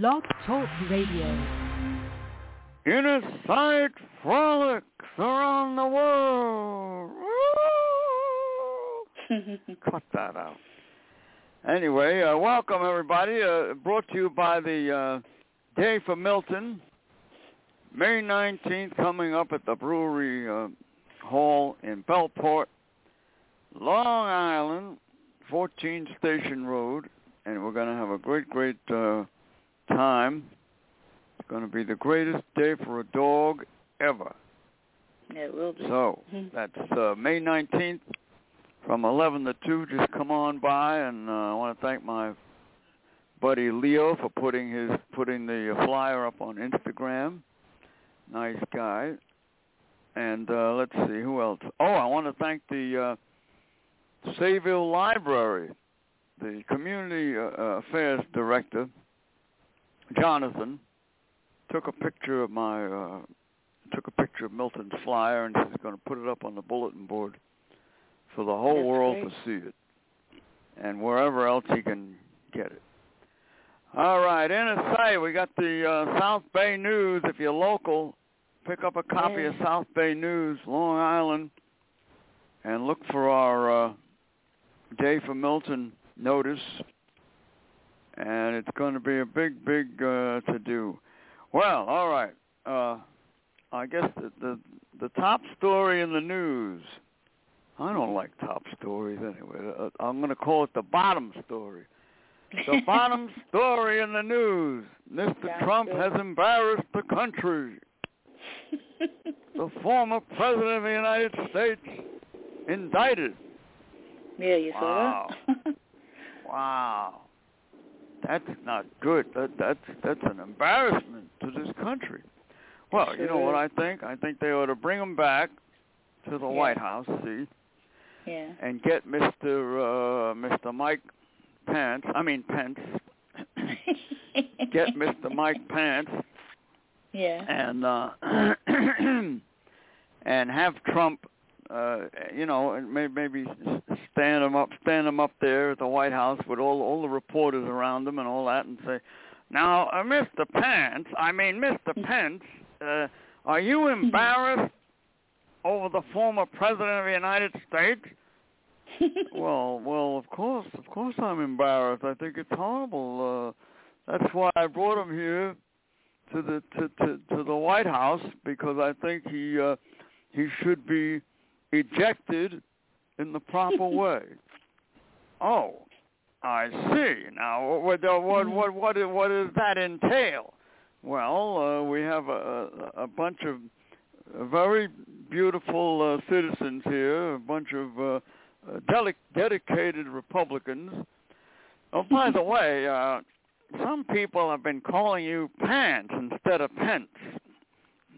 Blog Talk Radio. Inner sight frolics around the world. Cut that out. Anyway, uh, welcome everybody. Uh, brought to you by the uh, Day for Milton. May 19th coming up at the Brewery uh, Hall in Bellport, Long Island, 14 Station Road. And we're going to have a great, great uh, time. It's going to be the greatest day for a dog ever. It will be. So that's uh, May 19th from 11 to 2. Just come on by, and uh, I want to thank my buddy Leo for putting his putting the flyer up on Instagram. Nice guy. And uh, let's see who else. Oh, I want to thank the uh, Sayville Library, the community uh, affairs director, Jonathan, took a picture of my uh, took a picture of Milton's flyer, and he's going to put it up on the bulletin board for the whole That's world great. to see it, and wherever else he can get it. All right, NSA, we got the uh, South Bay News. If you're local, pick up a copy of South Bay News, Long Island, and look for our uh, Day for Milton notice. And it's going to be a big, big uh, to do. Well, all right. Uh, I guess the, the the top story in the news. I don't like top stories anyway. Uh, I'm going to call it the bottom story. The bottom story in the news. Mr. Sounds Trump good. has embarrassed the country. The former president of the United States indicted. yeah, you Wow. saw that? Wow. That's not good. That that's that's an embarrassment to this country. Well, you know Sure what I think? I think they ought to bring him back to the Yeah. White House, see, yeah. and get Mr. Uh, Mr. Mike Pence. I mean Pence. Get Mr. Mike Pence Yeah. and uh and have Trump uh you know maybe stand him up stand him up there at the White House with all all the reporters around him and all that and say now uh, Mr. Pence I mean Mr. Pence uh are you embarrassed over the former president of the United States well well of course of course I'm embarrassed I think it's horrible uh that's why I brought him here to the to, to to the White House because I think he uh he should be ejected in the proper way. Oh, I see. Now, what what what what what does that entail? Well, uh, we have a a bunch of very beautiful uh, citizens here, a bunch of uh, uh, dedicated Republicans. Oh, by the way, uh, some people have been calling you Pants instead of Pence.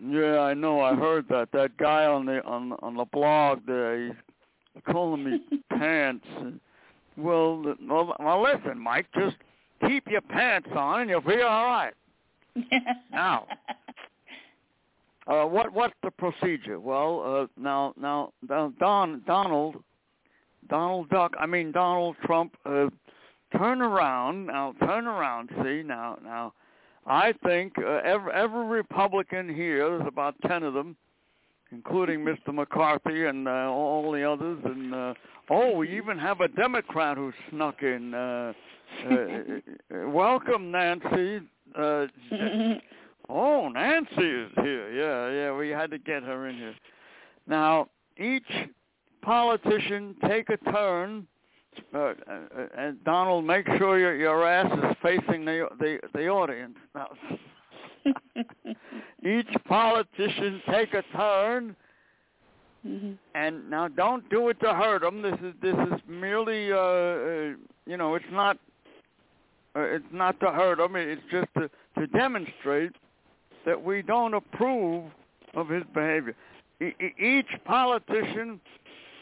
Yeah, I know. I heard that. That guy on the on on the blog there, he's calling me Pants. Well, well, well, listen, Mike. Just keep your pants on, and you'll be all right. Now. Uh, what what's the procedure? Well, uh, now now now Don Donald Donald Duck. I mean Donald Trump. Uh, turn around now. Turn around. See now now. I think uh, every every Republican here. There's about ten of them, including Mr. McCarthy and uh, all the others. And uh, oh, we even have a Democrat who snuck in. Uh, uh, uh, welcome, Nancy. Uh, Oh, Nancy is here. Yeah, yeah, we had to get her in here. Now, each politician take a turn. Uh, uh, and Donald, make sure your your ass is facing the the the audience. Now, each politician take a turn, Mhm. and now don't do it to hurt them. This is this is merely, uh, uh you know, it's not uh, it's not to hurt them. It's just to to demonstrate that we don't approve of his behavior. E- each politician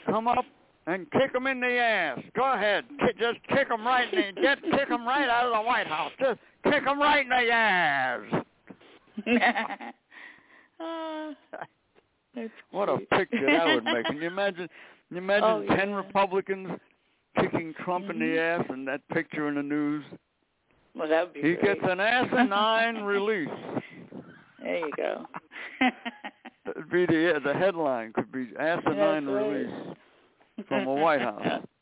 come up and kick him in the ass. Go ahead, just kick him right in the get kick him right out of the White House. Just kick him right in the ass. That's What a picture that would make. Can you imagine? Can you imagine Oh, ten yeah. Republicans kicking Trump in the Mhm. ass and that picture in the news? Well, that would be He great. gets an asinine release. There you go. That'd be the the headline could be asinine That's right. From the White House.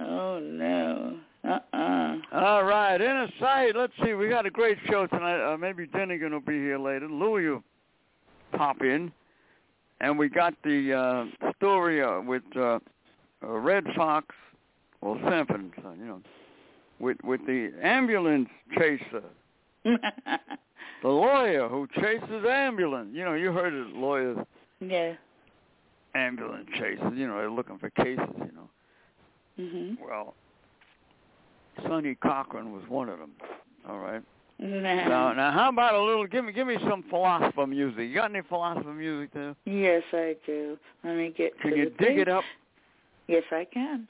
Oh no. Uh-uh. All right, inner sight. Let's see. We got a great show tonight. Uh, maybe Dinnigan will be here later. Louis will pop in, and we got the uh, story uh, with uh, uh, Redd Foxx or Sanford, you know, with with the ambulance chaser, the lawyer who chases ambulance. You know, you heard of lawyers yeah. Ambulance chasers. You know, they're looking for cases. You know. Mhm. Well, Sonny Cochran was one of them. All right. Nah. Now, now, how about a little? Give me, give me some philosopher music. You got any philosopher music there? Yes, I do. Let me get Can you dig it up? Yes, I can.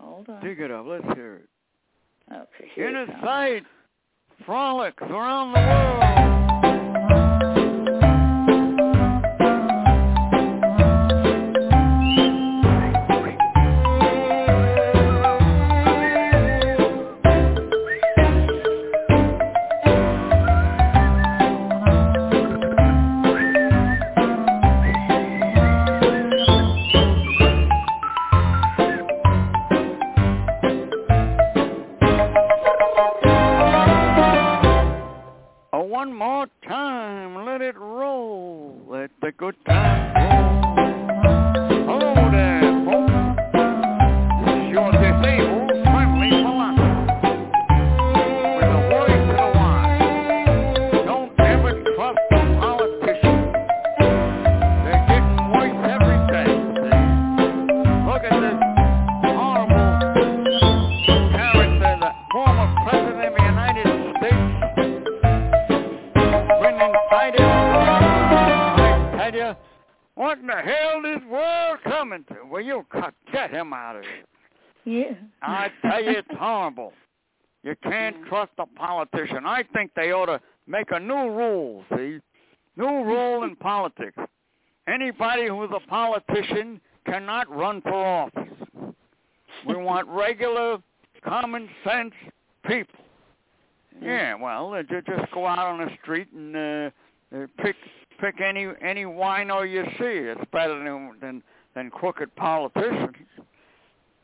Hold on. Dig it up. Let's hear it. Okay. Here it comes. sight, frolics around the world. Anybody who's a politician cannot run for office. We want regular, common sense people. Yeah, well, uh, just go out on the street and uh, uh, pick pick any any wino you see. It's better than than than crooked politicians.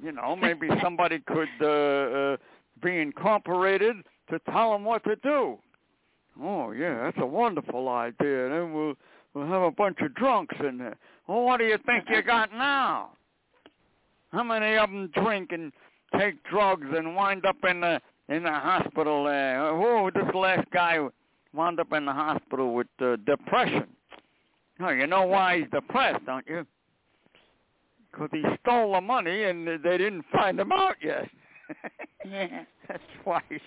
You know, maybe somebody could uh, uh, be incorporated to tell them what to do. Oh yeah, that's a wonderful idea. Then we'll we'll have a bunch of drunks in there. Well, what do you think you got now? How many of them drink and take drugs and wind up in the in the hospital there? Oh, this last guy wound up in the hospital with uh, depression. Oh, you know why he's depressed, don't you? Because he stole the money and they didn't find him out yet. Yeah. that's why. He's,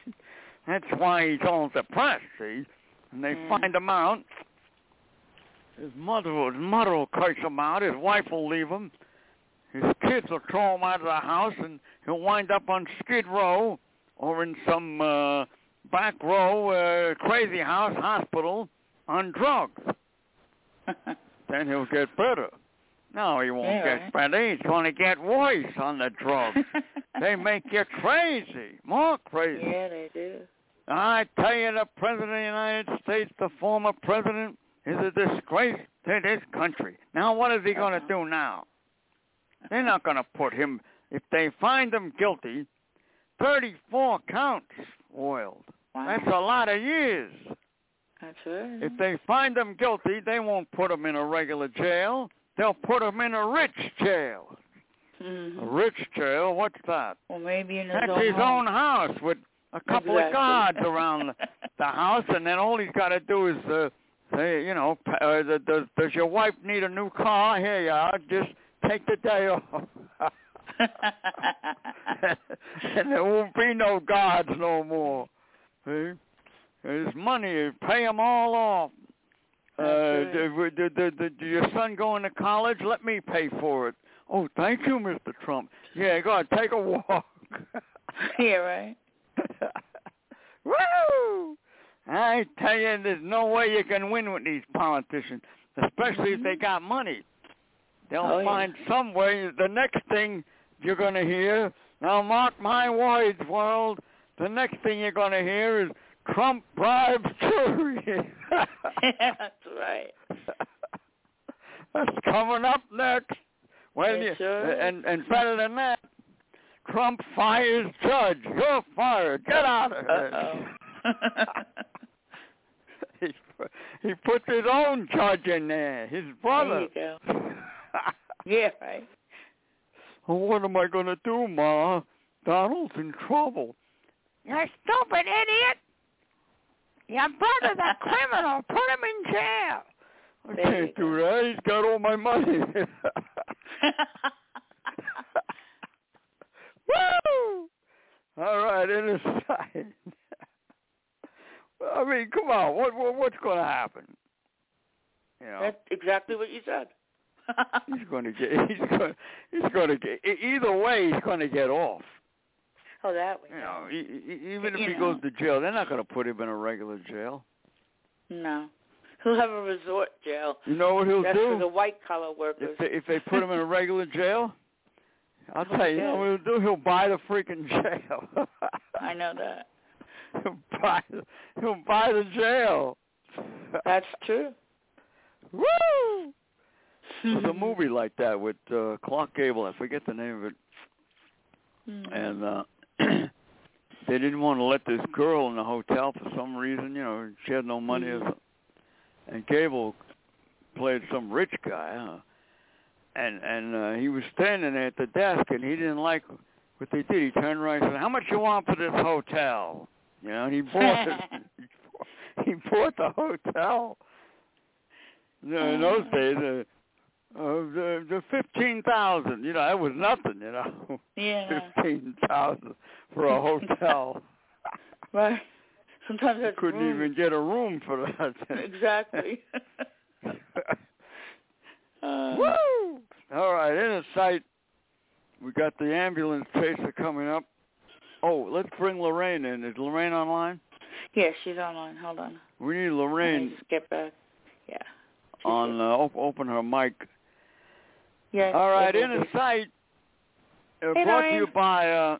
that's why he's all depressed. See, and they Mm. find him out. His mother, will- his mother will curse him out. His wife will leave him. His kids will throw him out of the house, and he'll wind up on Skid Row or in some uh, back row uh, crazy house hospital on drugs. Then he'll get better. No, he won't Yeah, get better. He's going to get worse on the drugs. they make you crazy, more crazy. yeah, they do. I tell you, the president of the United States, the former president, is a disgrace to this country. Now, what is he going to do now? They're not going to put him, if they find him guilty, 34 counts foiled. Wow. That's a lot of years. That's right. If they find him guilty, they won't put him in a regular jail. They'll put him in a rich jail. A Mhm. rich jail? What's that? Well, maybe in his That's own his home. own house with a couple of guards around the, the house, and then all he's got to do is uh, say, you know, uh, does does your wife need a new car? Here you are. Just take the day off. and there won't be no guards no more. See? His money, pay them all off. Uh, d- d- d- d- your son going to college? Let me pay for it. Oh, thank you, Mr. Trump. Yeah, go ahead, take a walk. yeah, right. Woo! I tell you, there's no way you can win with these politicians, especially if they mm-hmm. got money. They'll Oh, yeah. find some way. The next thing you're going to hear, now mark my words, world, the next thing you're going to hear is Trump bribes jury. That's right. That's coming up next. When It you, sure and and better than that, Trump fires judge. You're fired. Get out of here. He, puts his own judge in there, his there brother. you go. Yeah, right. Well, what am I going to do, Ma? Donald's in trouble. You stupid idiot! Your brother's a criminal. Put him in jail. I There can't do go. that. He's got all my money. Woo! All right, in a side. I mean, come on. What, what what's going to happen? You know, That's exactly what you said. he's going to get. He's going. He's going to get. Either way, he's going to get off. oh, that way. You know, even if You he know. goes to jail, they're not going to put him in a regular jail. No. He'll have a resort jail. You know what he'll do? That's for the white collar workers. if they, if they put him in a regular jail? I'll tell you, you know what he'll do? He'll buy the freaking jail. I know that. He'll buy. the- He'll buy the jail. That's true. Woo! There's a movie like that with uh, Clark Gable. I forget the name of it. Mhm. and uh they didn't want to let this girl in the hotel for some reason, you know, she had no money something. And Gable played some rich guy, huh? And and uh he was standing there at the desk and he didn't like what they did. He turned around and said, How much you want for this hotel? You know, he bought it he bought the hotel. You know, in those days uh, uh, the the fifteen thousand, you know, that was nothing, you know yeah. fifteen thousand for a hotel. Right. Sometimes that's Couldn't room. even get a room for that. Exactly. uh, Woo! All right, inner sight. We got the ambulance chaser coming up. Oh, let's bring Lorraine in. Is Lorraine online? yeah, she's online. Hold on. We need Lorraine get back. Yeah. On. Uh, op- open her mic. Yeah. All right, inner sight. Uh, Hey, brought to you by uh,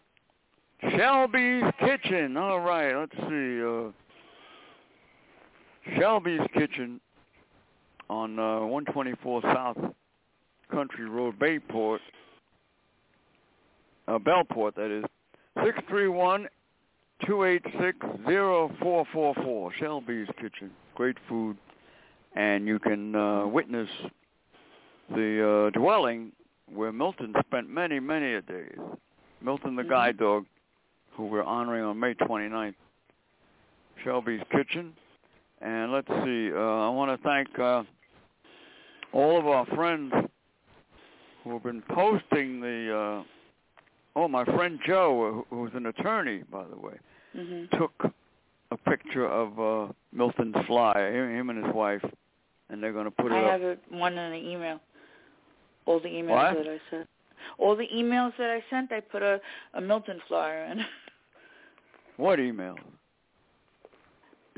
Shelby's Kitchen. All right, let's see. Uh, Shelby's Kitchen on uh, 124 South Country Road, Bayport. Uh, Bellport, that is. 631 286 0444. Shelby's Kitchen. Great food. And you can uh, witness the uh, dwelling where Milton spent many, many a day. Milton the Mhm. guide dog, who we're honoring on May 29th. Shelby's Kitchen. And let's see, uh, I want to thank uh, all of our friends who have been posting the, uh, oh, my friend Joe, who- who's an attorney, by the way, Mhm. took a picture of uh, Milton's fly, him and his wife, and they're going to put it I up. I have it one in the email. All the emails What? that I sent. All the emails that I sent, I put a, a Milton flyer in. What email?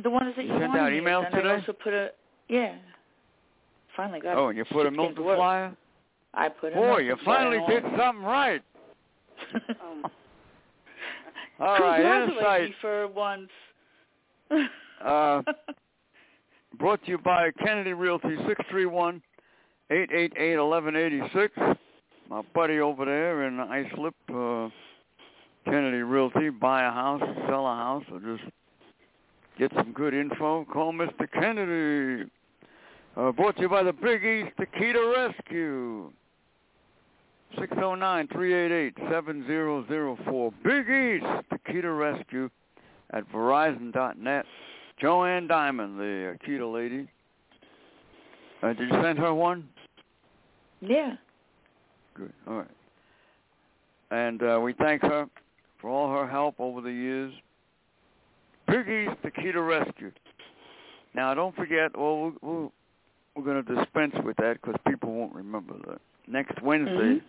the ones that You you, sent out emails send, today? I also put a yeah. Finally got Oh, and you put a Milton to flyer? I put Boy, you finally on. did something right. All right, Insight, for once. uh, brought to you by Kennedy Realty, six three one eight eight eight eleven eighty six. My buddy over there in Islip, uh, Kennedy Realty, buy a house, sell a house, or just get some good info. Call Mr. Kennedy. Uh, brought to you by the Big East Akita Rescue. 609-388-7004. Big East Akita Rescue at Verizon.net. Joanne Diamond, the Akita lady. Uh, did you send her one? yeah. Good. All right. And uh, we thank her for all her help over the years. Big East Akita Rescue. Now, don't forget, well, we'll, we'll, we're going to dispense with that because people won't remember that. Next Wednesday, Mhm.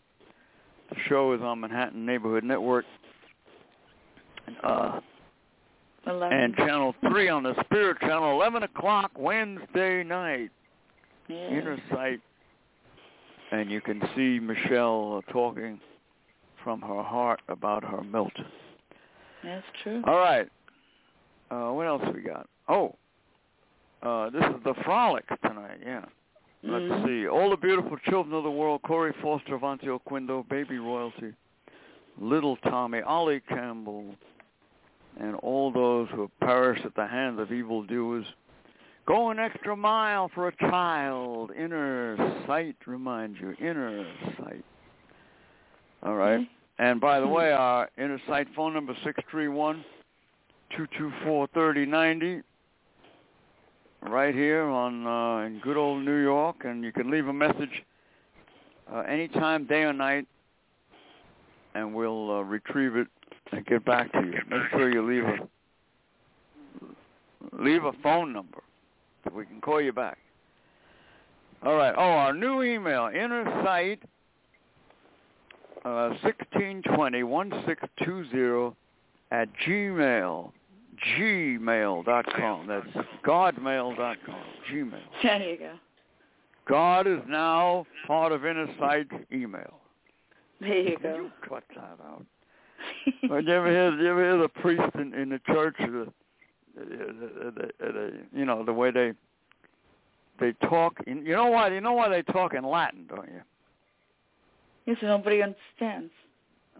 The show is on Manhattan Neighborhood Network. Uh, and Channel 3 on the Spirit Channel, 11 o'clock Wednesday night. yeah. inner sight, and you can see Michelle uh, talking from her heart about her Milton. That's true. All right. Uh, what else we got? Oh, uh, this is the Frolics tonight. Yeah. Let's Mhm. see. All the beautiful children of the world: Corey Foster, Avanti Quindo, Baby Royalty, Little Tommy, Ollie Campbell, and all those who have perished at the hands of evildoers. Go an extra mile for a child. Inner sight reminds you. Inner sight. All right. Okay. And by the way, our inner sight phone number six three one two two four thirty ninety. Right here on uh, in good old New York, and you can leave a message uh, anytime, day or night, and we'll uh, retrieve it and get back to you. Make sure you leave a leave a phone number so we can call you back. All right. Oh, our new email, inner sight uh, 1620-1620 at gmail, gmail.com. That's godmail.com, gmail. There you go. God is now part of Inner Sight's email. There you go. you cut that out? Well, you ever hear, you ever hear the priest in, in the church, uh, uh, uh, uh, uh, you know, the way they they talk. You know why? You know why they talk in Latin, don't you? yes, nobody understands.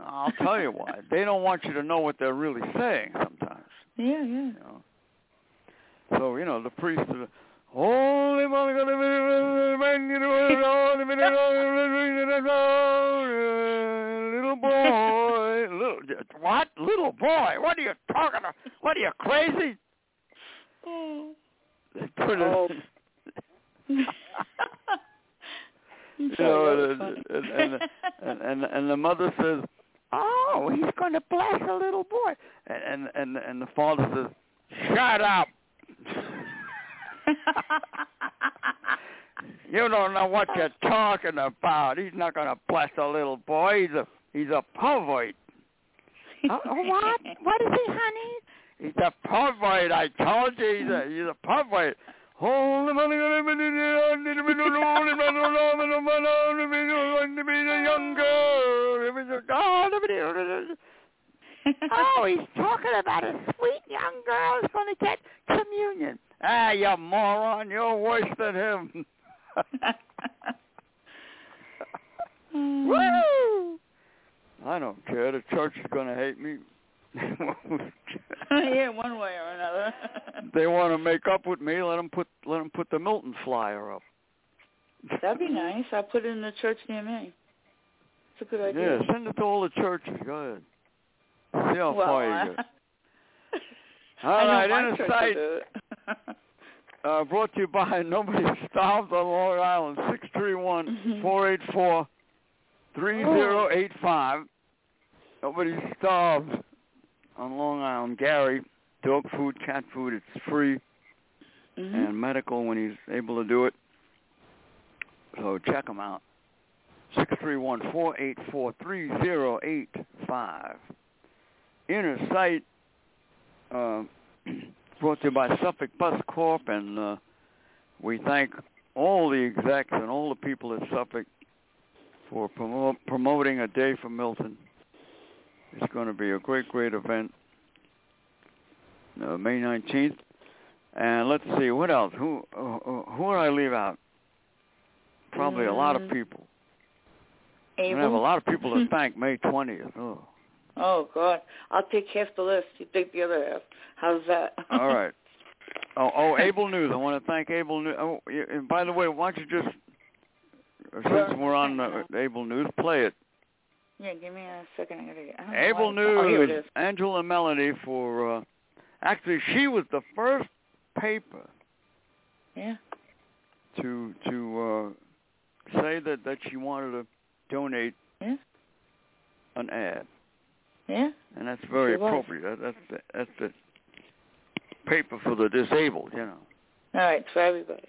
I'll tell you why. They don't want you to know what they're really saying sometimes. Yeah, yeah. You know. So you know the priest. Is, Holy little boy, little what? Little boy? What are you talking about? What are you crazy? Oh. They put it. Oh. I'm you know, and, and, and and and the mother says, "Oh, he's going to bless a little boy," and and and the father says, "Shut up." You don't know what you're talking about. He's not going to bless a little boy. He's a he's a pervert. Oh, what? What is he, honey? He's a pervert. I told you he's a he's a pervert. Oh, he's talking about a sweet young girl who's going to get communion. Ah, you moron! You're worse than him. Woo! I don't care. The church is going to hate me. yeah, one way or another. they want to make up with me. Let them put let them put the Milton flyer up. That'd be nice. I'll put it in the church near me. It's a good idea. Yeah, send it to all the churches. Go ahead. See how well, far I, you get. I All know right, inner sight. Uh, brought to you by Nobody Starves on Long Island, six three one four eight four three zero eight five. Nobody starves on Long Island. Gary, dog food, cat food, it's free Mhm. and medical when he's able to do it. So check him out. Six three one four eight four three zero eight five. Inner Sight. Uh, brought to you by Suffolk Bus Corp, and uh, we thank all the execs and all the people at Suffolk for promo- promoting a day for Milton. It's going to be a great, great event, uh, May 19th. And let's see, what else? Who uh, uh, who would I leave out? Probably a lot of Mm. people. Able? I have a lot of people to thank May 20th. Oh. Oh God, I'll take half the list. You take the other half. How's that? All right. Oh, oh, Able News. I want to thank Able News. Oh, and by the way, why don't you just, uh, since we're on uh, Able News, play it. Yeah, give me a second. I gotta get. I Able Oh, News. is. Angela Melody for. Uh, actually, she was the first paper Yeah. to to uh, say that that she wanted to donate Yeah. an ad, Yeah. and that's very She appropriate. That, that's the, that's the paper for the disabled, you know. All right, for everybody.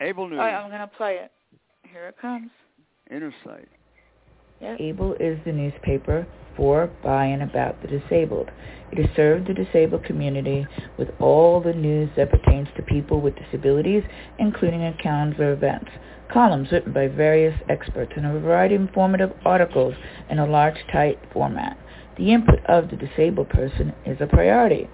Able News, All right, I'm gonna play it. Here it comes. Inner Sight. Yes. Able is the newspaper for, by, and about the disabled. It has served the disabled community with all the news that pertains to people with disabilities, including accounts of events, columns written by various experts, and a variety of informative articles in a large, tight format. the input of the disabled person is a priority.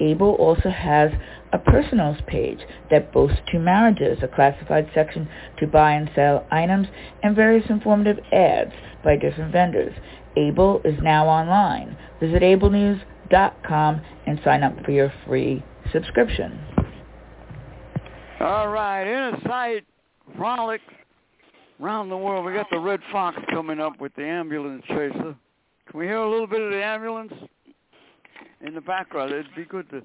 Able also has a personals page that boasts two marriages, a classified section to buy and sell items, and various informative ads by different vendors. Able is now online. Visit ablenews.com and sign up for your free subscription. All right, inner sight frolic around the world. We got the Redd Foxx coming up with the ambulance chaser. Can we hear a little bit of the ambulance in the background? It'd be good to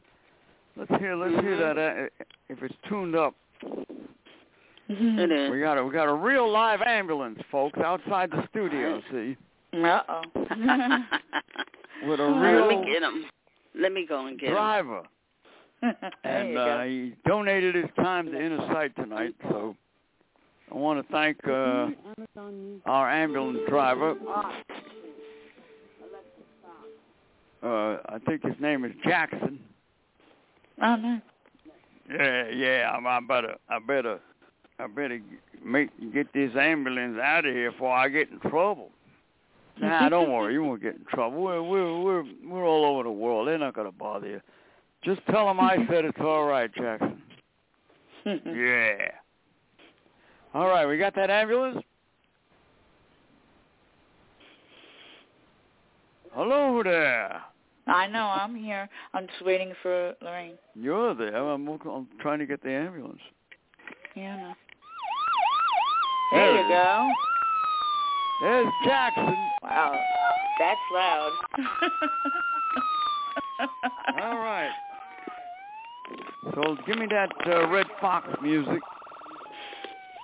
let's hear let's hear that uh, if it's tuned up. It is. We got a we got a real live ambulance, folks, outside the studio. See, Uh-oh. with a Oh, real Let me get him. Let me go and get him. driver. there and you uh, go. he donated his time to Inner Sight tonight. So I want to thank uh, our ambulance driver. Uh, I think his name is Jackson. Oh, no. Yeah, yeah. I, I better, I better, I better make get this ambulance out of here before I get in trouble. Nah, don't worry, you won't get in trouble. We're we're we're we're all over the world. They're not gonna bother you. Just tell them I said it's all right, Jackson. Yeah. All right, we got that ambulance. Hello there. I know, I'm here. I'm just waiting for Lorraine. You're there. I'm, I'm trying to get the ambulance. Yeah, know. There There you go. There's Jackson. Wow, that's loud. All right. So give me that uh, Redd Foxx music.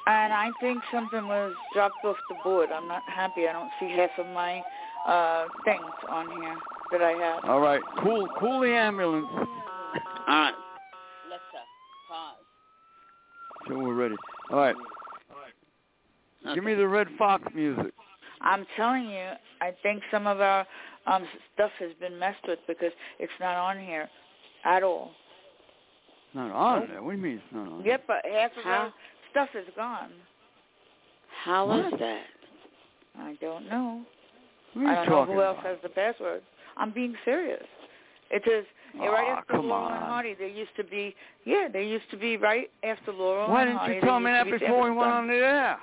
And I think something was dropped off the board. I'm not happy. I don't see half of my uh things on here that I have. All right. Cool. Cool the ambulance. All right. Let's uh, pause. So we're ready. All right. Give me the Redd Foxx music. I'm telling you, I think some of our um stuff has been messed with because it's not on here at all. Not on there. What do you mean it's not on? Yep, but half of How? our stuff is gone. How is What? that? I don't know. What I don't know who else about? has the password. I'm being serious. It is yeah, right ah, after come Laurel and on. Hardy. There used to be yeah, there used to be right after Laurel Why and didn't Hardy. you tell me that be before we went on the air?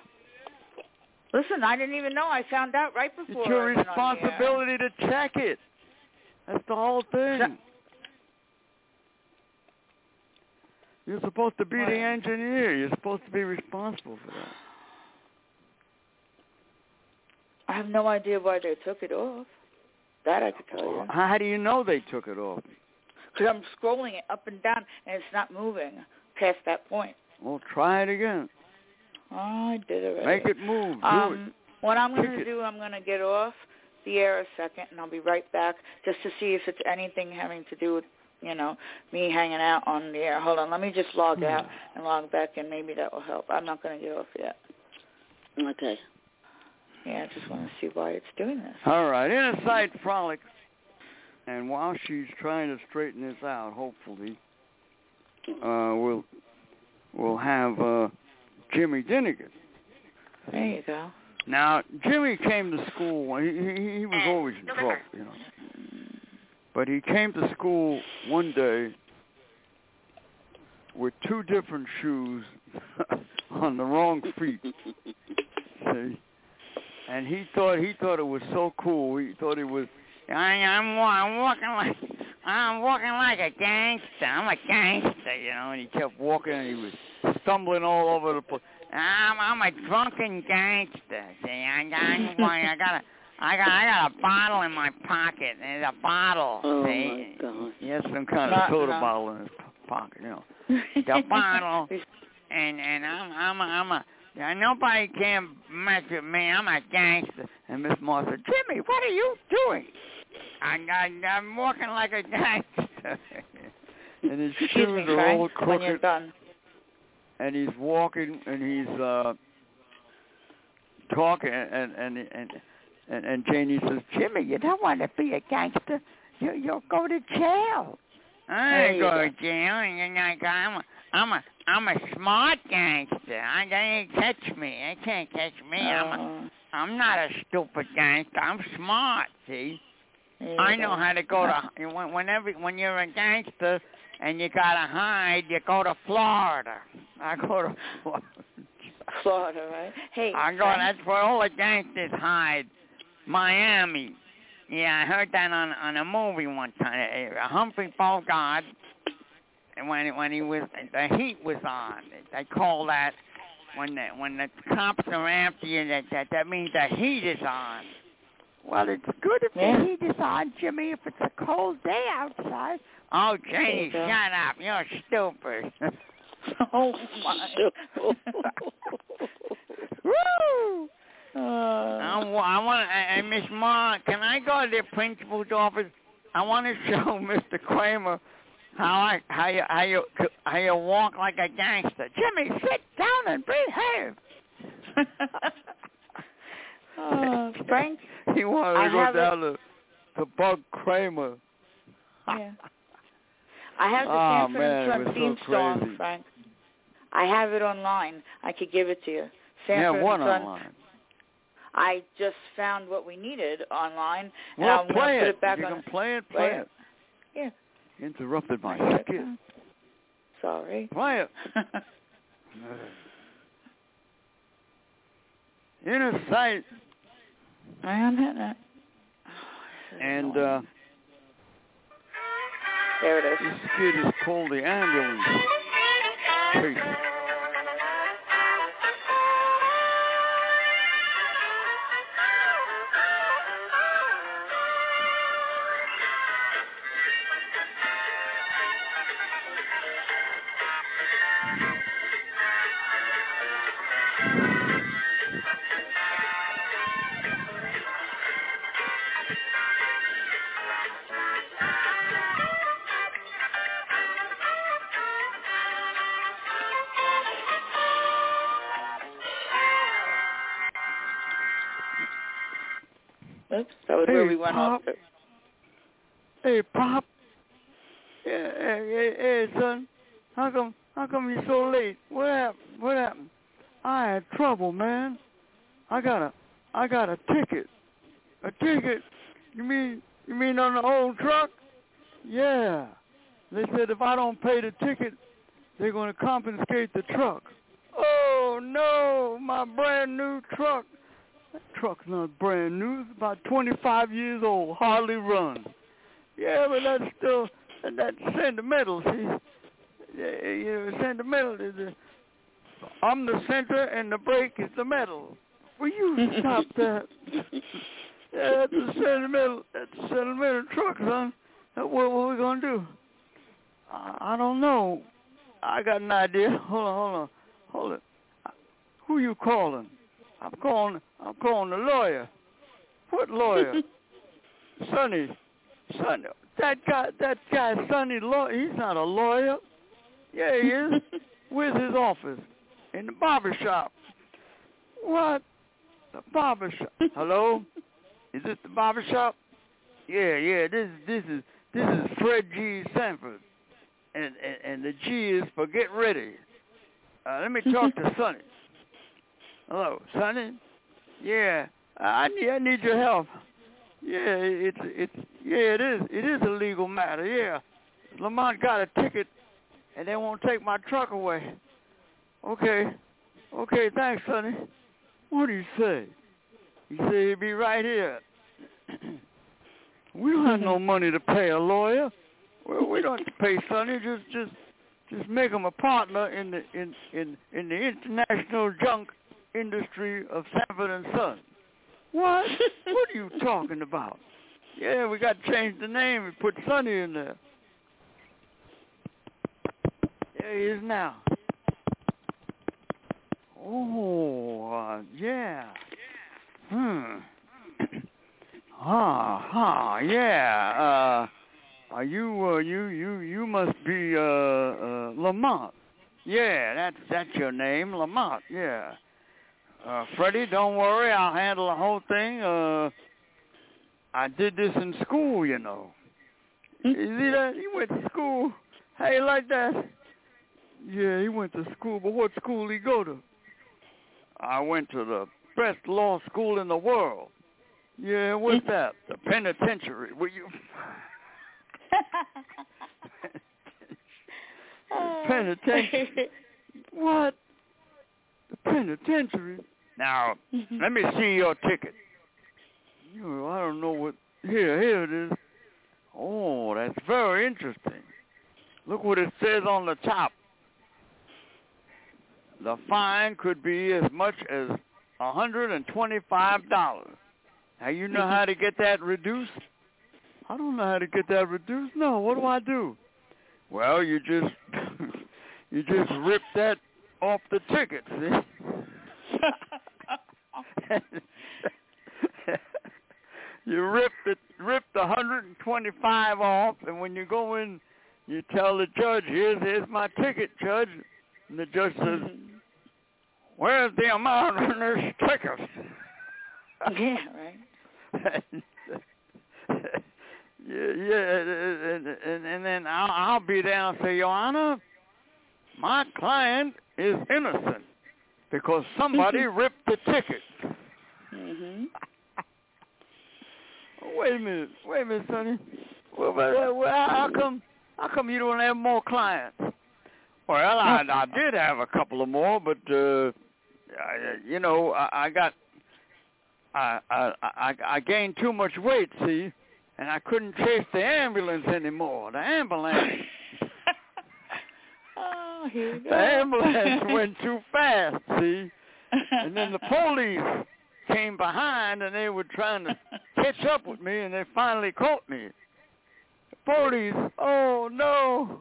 Listen, I didn't even know. I found out right before. It's your I went on the air. responsibility to check it. That's the whole thing. You're supposed to be the engineer. You're supposed to be responsible for that. I have no idea why they took it off. That I could tell you. How do you know they took it off? Because I'm scrolling it up and down, and it's not moving past that point. Well, try it again. Oh, I did it. already. Make it move. Do Um, what I'm going to do, I'm going to get off the air a second, and I'll be right back just to see if it's anything having to do with, you know, me hanging out on the air. Hold on, let me just log out and log back in. Maybe that will help. I'm not going to get off yet. Okay. Yeah, I just want to see why it's doing this. it. All right. Inner sight frolic. And while she's trying to straighten this out, hopefully, uh, we'll we'll have uh, Jimmy Dinnigan. There you go. Now, Jimmy came to school. He, he, he was always in trouble, you know. But he came to school one day with two different shoes on the wrong feet. See, and he thought he thought it was so cool. He thought it was. I, I'm I'm walking like I'm walking like a gangster. I'm a gangster, you know. And he kept walking, and he was stumbling all over the place. I'm I'm a drunken gangster. See, I got I got a I got I got a bottle in my pocket. There's a bottle. Oh see? my God. He has some kind of soda no. bottle in his pocket, you know. The bottle, and and I'm I'm a, I'm a yeah, nobody can mess with me. I'm a gangster. And Miss Moss said, Jimmy, what are you doing? I, I I'm walking like a gangster. and his Excuse shoes me, are Frank, all when you're crooked, done. and he's walking, and he's uh talking, and and and and, and Janie says, Jimmy, you don't want to be a gangster. You you'll go to jail. I ain't going go. to jail. And like, I'm a I'm a I'm a smart gangster. I they ain't catch me. They can't catch me. I'm a Uh, I'm not a stupid gangster. I'm smart. See. I know how to go to when whenever when you're a gangster and you gotta hide, you go to Florida. I go to Florida. Florida, right? Hey, I go. That's where all the gangsters hide. Miami. Yeah, I heard that on on a movie one time. Humphrey Bogart, and when when he was the heat was on, they call that when the when the cops are after you. That that that means the heat is on. Well, it's good if Yeah. the heat is on, Jimmy. If it's a cold day outside. Oh, Janie, There you go. shut up. You're stupid. oh my. Woo! Uh, I, I want to, uh, Miss Ma, can I go to the principal's office? I want to show Mr. Kramer how I how you how you how you walk like a gangster. Jimmy, sit down and behave. oh, Frank, He wanted I to go have it- down to to Bug Kramer. Yeah. I have the ah, Oh, Sanford man, and Son was so theme song, crazy. Frank. I have it online. I could give it to you. Sanford yeah, one and Son. online. I just found what we needed online, and Well, I'm play it. put it back you on. can play it. play Play it. it. Yeah. Interrupted my skit. comes. Sorry. Play it. Inner sight. I am hitting it. Oh, And uh, there it is. this skit is called the ambulance chase. Hey, Pop. Yeah, hey, hey, hey, son. How come, how come you so late? What happened? What happened? I had trouble, man. I got a, I got a ticket. A ticket? You mean, you mean on the old truck? Yeah. They said if I don't pay the ticket, they're going to confiscate the truck. Oh no, my brand new truck. That truck's not brand new. It's about 25 years old, hardly run. Yeah, but that's still that- that's sentimental. See, yeah, you know, sentimental is the. I'm the center and the brake is the metal. Will you stop that? Yeah, that's a sentimental. That's a sentimental truck, son. What, what we gonna do? I, I don't know. I got an idea. Hold on, hold on, hold it. Who you calling? I'm calling. I'm calling the lawyer. What lawyer? Sonny. Sonny. That guy. That guy, Sonny. Law. He's not a lawyer. Yeah, he is. Where's his office? In the barber shop. What? The barber shop. Hello? Is this the barber shop? Yeah, yeah. This this is this is Fred G. Sanford, and and, and the G is for get ready. Uh, let me talk to Sonny. Hello, Sonny. Yeah, I need I need your help. Yeah, it's it's yeah it is it is a legal matter. Yeah, Lamont got a ticket, and they won't take my truck away. Okay, okay, thanks, Sonny. What do you say? He said he'd be right here. we don't have no money to pay a lawyer. Well, we don't have to pay Sonny. Just just just make him a partner in the in in in the international junk industry of Sanford and Son. What? what are you talking about? Yeah, we got to change the name and put Sonny in there. There he is now. Oh, uh, yeah. Hmm. ah, ha, yeah. Uh, are you, uh, you, you, you must be, uh, uh, Lamont. Yeah, that's, that's your name, Lamont, yeah. Uh, Freddie, don't worry, I'll handle the whole thing. Uh, I did this in school, you know. You see that? He went to school. How you like that? Yeah, he went to school, but what school he go to? I went to the best law school in the world. Yeah, what's that? The penitentiary. Were you? penitentiary. What? The penitentiary. Now, mm-hmm. let me see your ticket. You, I don't know what. Here, here it is. Oh, that's very interesting. Look what it says on the top. The fine could be as much as a hundred and twenty-five dollars. Now you know how to get that reduced? I don't know how to get that reduced. No, what do I do? Well, you just you just rip that off the ticket, you rip the rip the hundred and twenty five off and when you go in you tell the judge, Here's here's my ticket, Judge and the judge says, mm-hmm. Where's the amount on this ticket? yeah, right. yeah, yeah, and, and, and then I'll, I'll be down and say, Your Honor, my client is innocent because somebody ripped the ticket. Mhm. wait a minute, wait a minute, Sonny. Well, well, well, how come, how come you don't have more clients? Well, I, I did have a couple of more, but uh, I, you know, I, I got, I, I, I, I gained too much weight, see, and I couldn't chase the ambulance anymore. The ambulance, oh, here the ambulance went too fast, see, and then the police came behind and they were trying to catch up with me, and they finally caught me. The police, oh no.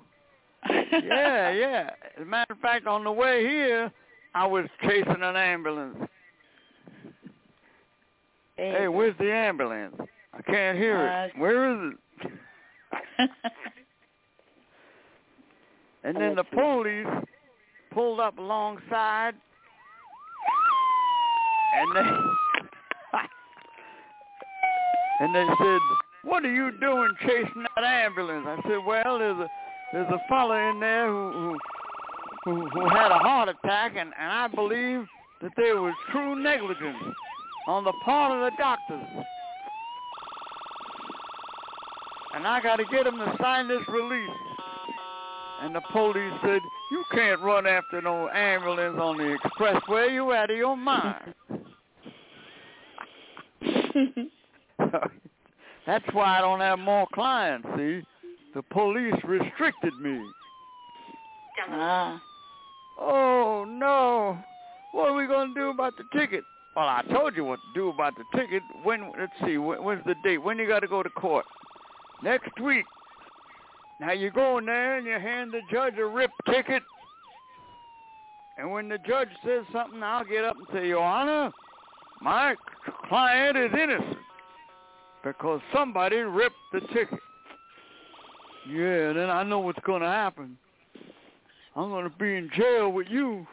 yeah, yeah. As a matter of fact, on the way here, I was chasing an ambulance. Hey, where's the ambulance? I can't hear it. Uh, Where is it? And then the police pulled up alongside, and they and they said, "What are you doing chasing that ambulance?" I said, "Well, there's a there's a fella in there who who who, who had a heart attack, and, and I believe that there was true negligence on the part of the doctors." And I got to get him to sign this release. And the police said, you can't run after no ambulance on the expressway. You out of your mind. That's why I don't have more clients, see? The police restricted me. ah. Oh, no. What are we going to do about the ticket? Well, I told you what to do about the ticket. When, let's see, when, when's the date? When you got to go to court? Next week. Now you go in there and you hand the judge a rip ticket. And when the judge says something, I'll get up and say, Your Honor, my client is innocent because somebody ripped the ticket. Yeah, then I know what's going to happen. I'm going to be in jail with you.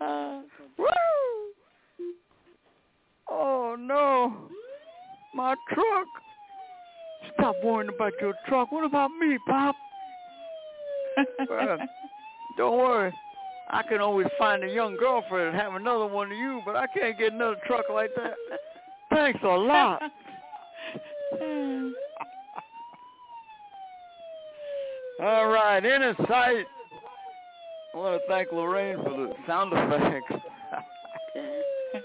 Uh, Woo! Oh no, my truck. Stop worrying about your truck. What about me, Pop? Well, don't worry. I can always find a young girlfriend and have another one of you, but I can't get another truck like that. Thanks a lot. All right, inner sight. I want to thank Lorraine for the sound effects.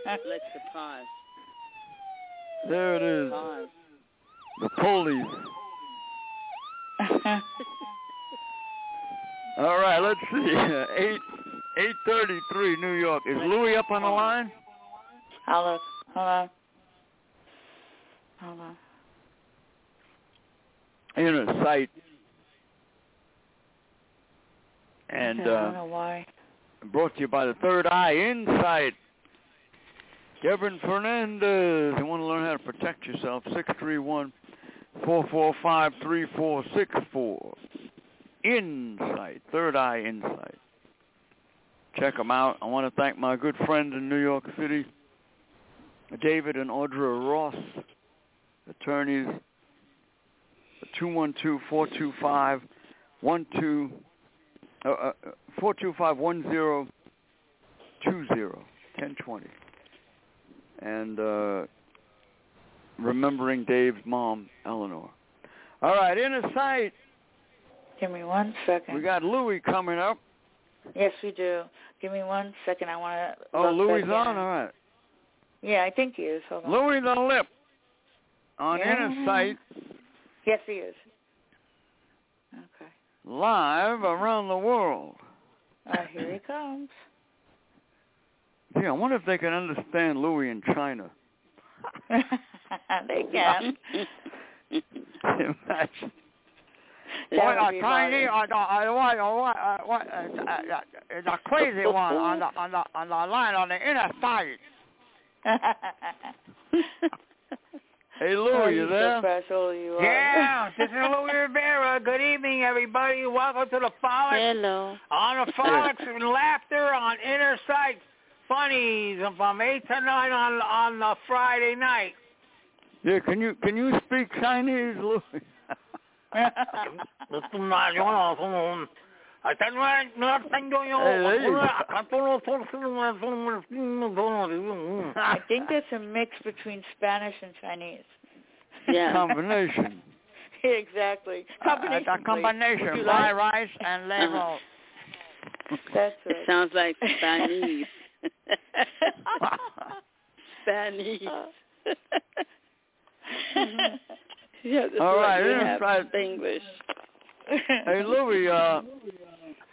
Let's pause. there it is. Pause. The police. All right, let's see. Eight eight thirty three, New York. Is Louis up on the line? Hello, hello, hello. Hold on. Inner sight. And Okay, I don't uh, know why. brought to you by the Third Eye Insight. Kevin Fernandez. You want to learn how to protect yourself? Six three one four four five three four six four. Insight. Third Eye Insight. Check them out. I want to thank my good friends in New York City, David and Audra Ross, attorneys. Two one two four two five one two uh, uh, four two five one zero two zero ten twenty. and uh, remembering Dave's mom, Eleanor. All right, inner sight. Give me one second. We got Louis coming up. Yes, we do. Give me one second. I want to. Oh, Louis on. All right. Yeah, I think he is. Hold on. Louis the Lip on Yeah. Inner Sight Yes, he is. Okay. live around the world. Uh, here he comes. Gee, I wonder if they can understand Louis in China. they can. Imagine. That would be Chinese, hilarious. uh, uh, what, uh, what, uh, what, uh, uh, uh, the crazy one on the on the on the line on the inner sight. Hey, oh, you you're there? So special you are. Yeah, this is Louis Rivera. Good evening, everybody. Welcome to the Frolic. Hello. On the Frolics and Laughter on Inner Sight Funnies from 8 to 9 on on the Friday night. Yeah, can you can you speak Chinese, Louis? I think there's a mix between Spanish and Chinese. Yeah. combination. exactly. Combination. Uh, a combination, Would you fried like? rice and level. That's It it. sounds like Spanish. Spanish. yeah, that's All what right, you it's have right. English. hey, Louie, uh,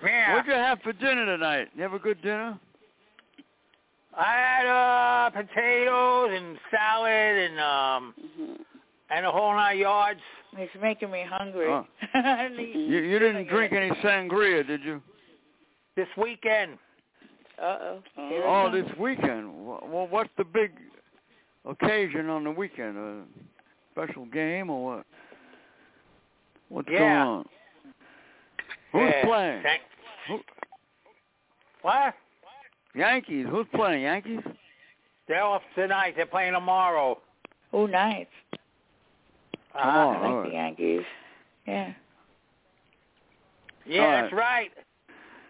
Yeah. what'd you have for dinner tonight? You have a good dinner? I had uh potatoes and salad and um hmm and a whole nine yards. It's making me hungry. Oh. You, you didn't drink any sangria, did you? This weekend. Uh-oh. Here Oh, this weekend. Well, what's the big occasion on the weekend? A special game or what? What's Yeah. going on? Who's Yeah. playing? Thank- Who- What? Yankees. Who's playing? Yankees? They're off tonight. They're playing tomorrow. Oh, nice. Uh, I like all right. the Yankees. Yeah. Yeah, All that's right.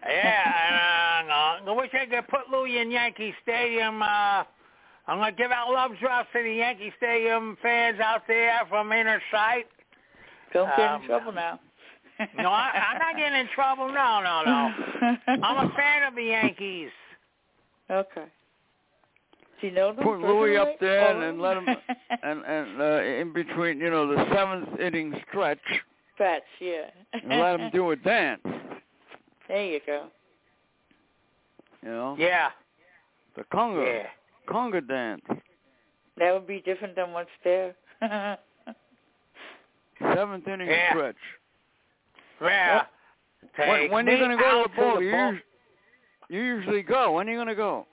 Yeah, and, uh, I wish I could put Louis in Yankee Stadium. Uh, I'm gonna give out love drops to the Yankee Stadium fans out there from Inner Sight. Don't get Um, in trouble now. No, I, I'm not getting in trouble. No, no, no. I'm a fan of the Yankees. Okay. Do you know them? Put Louis up there and, and let him and and uh, in between, you know, the seventh inning stretch, Stretch, yeah. and let him do a dance. There you go. You know, Yeah, the conga yeah. Conga dance. That would be different than what's there. Seventh inning Yeah. stretch. Yeah. When, Take when are you going to go to the ball? the You, ball- us- you usually go. When are you going to go?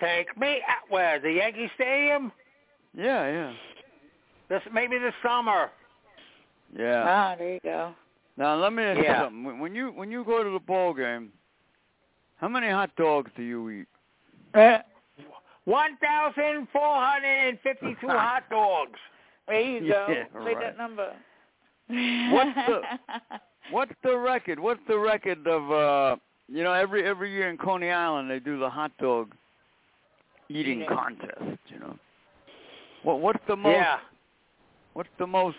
Take me out where? The Yankee Stadium? Yeah, yeah. This maybe this summer. Yeah. ah, there you go. Now let me ask you something. When- When you when you go to the ball game, how many hot dogs do you eat? Uh, One thousand four hundred and fifty-two hot dogs. there you go. Yeah, Say right. that number. What's the- What's the record? What's the record of uh you know every every year in Coney Island they do the hot dog eating Eating. contest, you know. What what's the most Yeah, what's the most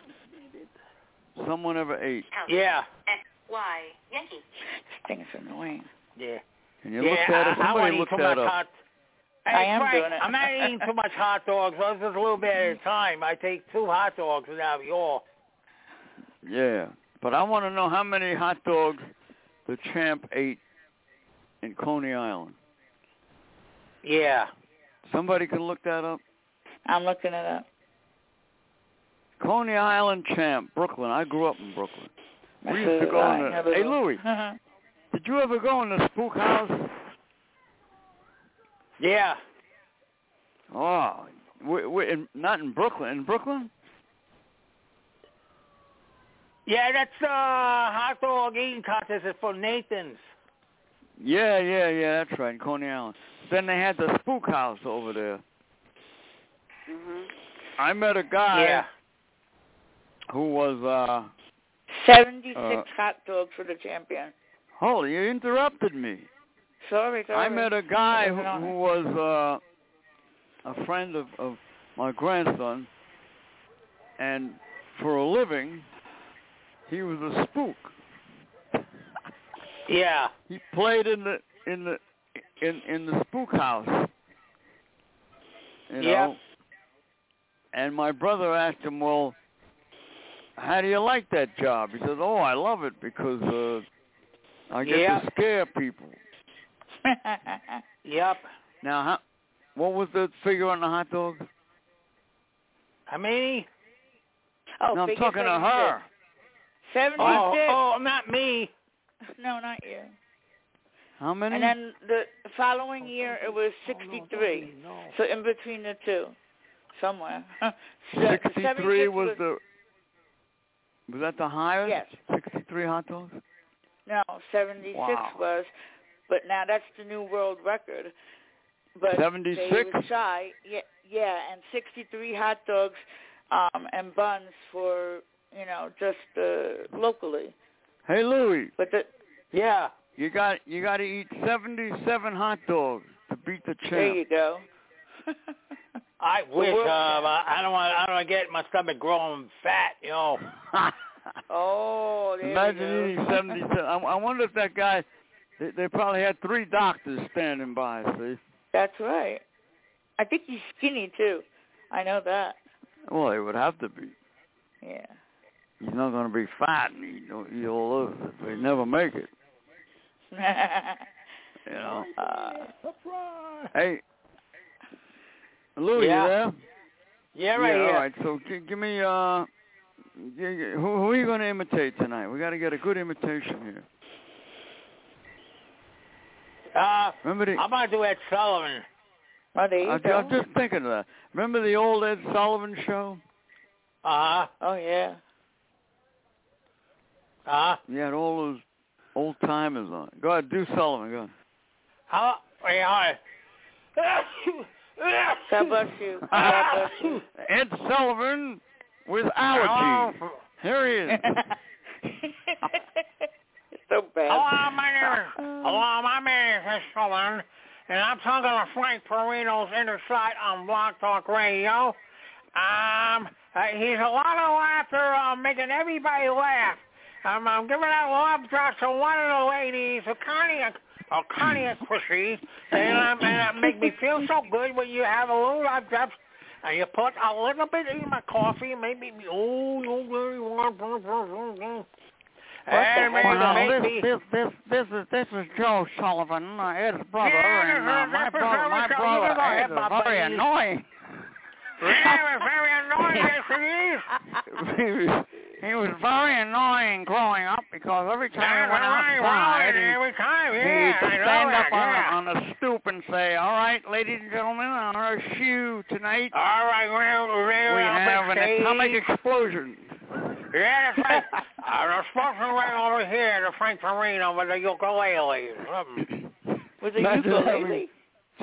someone ever ate? yeah, Y Yankee. This thing is annoying. yeah. Can you yeah, look that I, up? Somebody won't eat look that up. hot. Hey, I am Frank, doing it. I'm not eating too much hot dogs. That's just a little bit at a time. I take two hot dogs and have all. Yeah, but I want to know how many hot dogs the champ ate in Coney Island. Yeah. Somebody can look that up. I'm looking it up. Coney Island champ, Brooklyn. I grew up in Brooklyn. We used to go in the- never Hey, will. Louis. Did you ever go in the spook house? Yeah. Oh, we, we, in, not in Brooklyn. In Brooklyn? Yeah, that's uh hot dog eating contest is for Nathan's. Yeah, yeah, yeah. That's right, in Coney Island. Then they had the spook house over there. Mhm. I met a guy Yeah. who was uh 76 Uh, hot dogs for the champion. Holy, you interrupted me. Sorry, sorry. I met a guy who, who was uh a friend of, of my grandson, and for a living, he was a spook. Yeah. He played in the in the in in the spook house. You know. Yeah. And my brother asked him, "Well, how do you like that job?" He says, "Oh, I love it because uh I get Yeah. to scare people." Yep. Now, how, what was the figure on the hot dog? How many? oh, no, I'm talking to her. Seventy-six. Oh, oh, oh not me. No, not you. How many? And then the following oh, year it was 63. So in between the two, somewhere. Se- 63 76 was the. Was that the highest? Yes. 63 hot dogs. No, 76 Wow. was, but now that's the new world record. But they 76? was shy. Yeah, yeah, and 63 hot dogs um and buns for you know just uh, locally. Hey Louie, But the Yeah. you got you got to eat 77 hot dogs to beat the chain. there you go. I wish. world Um, I I don't want. I don't want to get my stomach growing fat. You know. oh, there Imagine you go. eating 77. I, I wonder if that guy. They, they probably had three doctors standing by. See. That's right. I think he's skinny too. I know that. Well, he would have to be. Yeah. He's not going to be fat and eat, eat all those. They never make it. You know. uh, Hey, Louie, Yeah. you there? Yeah, right yeah, here. all right. So g- give me uh, g- g- who, who are you going to imitate tonight? We got to get a good imitation here. Uh, Remember the? I'm gonna do Ed Sullivan. oh, there you I, go. I'm just thinking of that. Remember the old Ed Sullivan show? Uh huh. Oh yeah. Uh huh. You had all those old timers on. Go ahead, do Sullivan. Go ahead. How? Wait, hi. God bless you. God bless you. Ed Sullivan with Oh, allergies. Here he is. so bad. Hello, my name is Hello, my name is Ed and I'm talking to Frank Perino's Inner Sight on Blog Talk Radio. Um, uh, he's a lot of laughter, uh, making everybody laugh. Um, I'm giving out love drops to one of the ladies, Connie, a Connie a Chrissy, and, um, and it make me feel so good when you have a little love drops and you put a little bit in my coffee, maybe, oh, you very warm. And maybe Well, make this, me- this, this, this is this is Joe Sullivan, uh, Ed's brother, Yeah, and uh, my brother, my what I was brother Ed have, is very annoying. Yeah, very annoying, yes it is. he, was, he was very annoying growing up because every time That's he went right, outside, right, he, every time, he'd yeah, I know stand that, up on, yeah. a, on a stoop and say, "All right, ladies and gentlemen, on our shoe tonight, All right, well, well, we I'll have an atomic explosion." Yeah, that's right. I was supposed to right over here to Frank Farina with the ukulele. With a Imagine ukulele.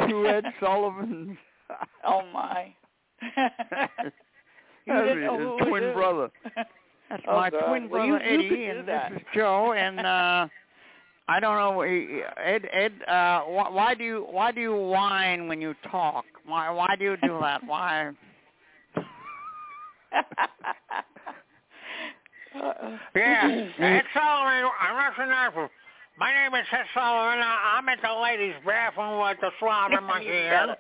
Two Ed Sullivans. Oh my. You That'd didn't know his who twin who. brother. That's Oh, my God. twin brother you- you Eddie, could do and that. this is Joe. And uh I don't know, Ed. Ed, uh, why, why do you why do you whine when you talk? Why why do you do that? Why? Uh-uh. yeah, Ed Sullivan, I'm not sure. My name is Ed Sullivan. I- I'm at the ladies' bathroom with the swab in my ear.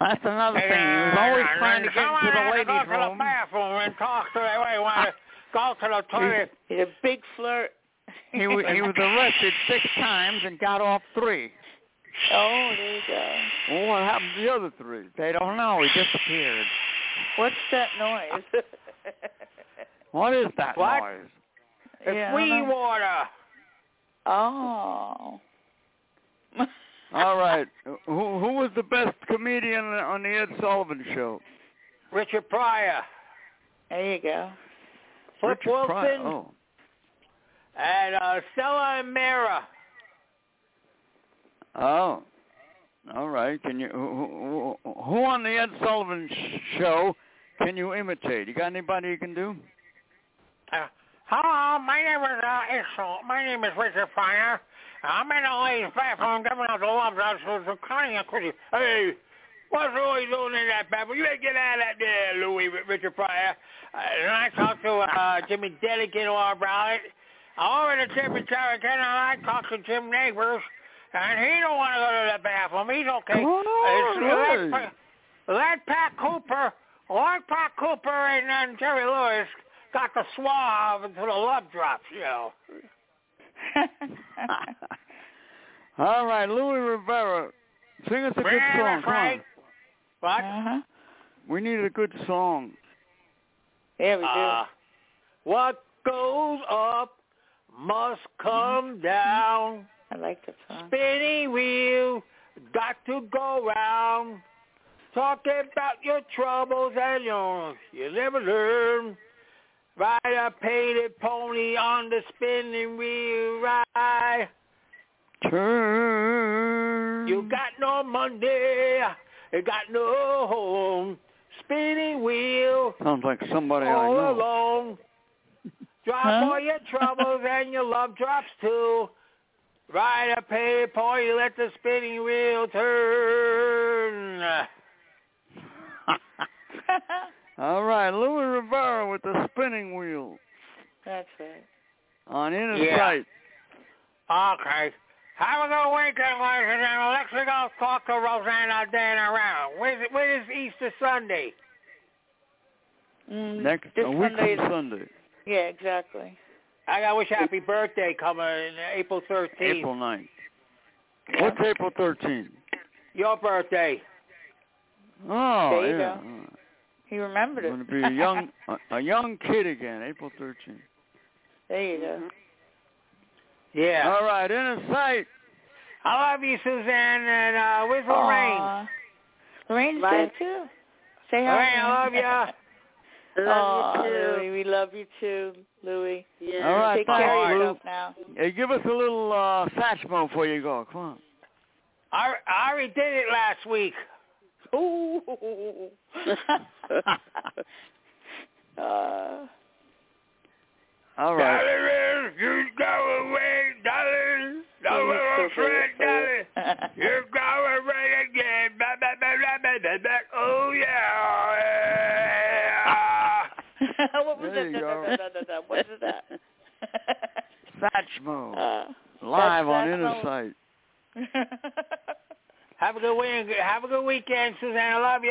That's another thing. He was And, always uh, trying to get someone into the had to ladies' go to the room. bathroom and talk to the wait, want to go to the toilet. He's a big flirt. He was he was arrested six times and got off three. Oh, there you go. Well, what happened to the other three? They don't know. He disappeared. What's that noise? What is that What? noise? It's Yeah, wee water. Oh. All right. Who who was the best comedian on the Ed Sullivan Show? Richard Pryor. There you go. Flip Richard Wilson Pryor. Oh. and uh, Stiller and Meara. Oh. All right. Can you who, who, who on the Ed Sullivan sh- Show can you imitate? You got anybody you can do? Uh, hello, my name is uh, Issel. My name is Richard Pryor. I'm in the ladies' bathroom giving out the love drops to the and Chrissy. Hey, What's Louis doing in that bathroom? You better get out of that there, Louis, Richard Pryor. Uh, and I talked to uh, Jimmy Dedican all about it. Over to Jimmy Terrican, and I talked to Jim Nabors, and he don't want to go to the bathroom. He's okay. Oh, let, let Pat Cooper, let Pat Cooper and then Jerry Lewis got the swab into the love drops, you know. All right, Louis Rivera, sing us a good song. that's right. What? Uh-huh. We need a good song. Yeah, we do. Uh, what goes up must come down. I like that song. Spinning wheel, got to go round. Talking about your troubles and yours, you never learn. Ride a painted pony on the spinning wheel ride. Turn. You got no money, you got no home. Spinning wheel, Sounds like somebody I know. alone. Drop Huh? all your troubles and your love drops too. Ride a painted pony, let the spinning wheel turn. All right, Louis Rivera with the spinning wheel That's right. on Inner Yeah. Sight. Okay. Have a good weekend, ladies and gentlemen. Let's go talk to Rosanna Dan around. Where's, when is Easter Sunday? Mm, Next this a week Sunday from is- Sunday, Yeah, exactly. I got wish happy birthday coming in April 13th. April 9th. Yeah. What's April 13th? Your birthday. Oh, There you yeah. go. He remembered I'm it. going to be a young a, a young kid again, April 13th. there you go. Yeah. All right, Inner Sight. I love you, Suzanne. And uh, where's Lorraine? Aw. Lorraine's Bye. there too. Say hi. Lorraine, I love ya. Love Aw, you too. Louie, we love you too, Louie. Yeah. All right, Take bye, care of yourself now. Hey, give us a little uh, Satchmo before you go. Come on. I, I already did it last week. Ooh. uh, All right. Darling, you go away, darling. No He's so more friend, good. darling. You go away again. Ba, ba, ba, ba, ba, ba, ba. Oh, yeah. what was There that? What is that? Satchmo. uh, Live on that's Inner Satchmo. Sight. Have a good week. Have a good weekend, Suzanne. I love you.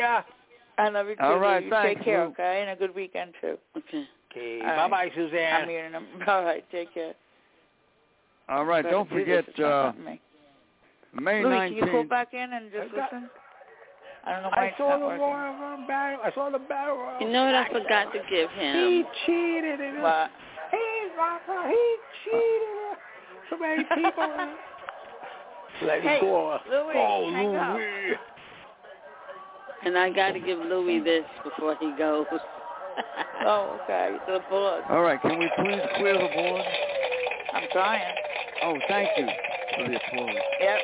I love you too. All right, Louie. thanks, Take care, Lou. okay? And a good weekend too. Okay. Okay. All right. Bye-bye, Suzanne. I'm hearing them. All right, take care. All right, don't forget It's not uh, hurting me. May can you call back in and just I got- listen? I don't know why I it's saw not the working. Royal Rumble battle. I saw the battle. Royal You know what I forgot to give him? He cheated. In. What? He's Rocker. He cheated. So many people. Let Hey, it go. Louis, oh, hang up. Louis. And I got to give Louis this before he goes. Oh, okay. The board. All right, can we please clear the board? I'm trying. Oh, thank you for the applause. Yep.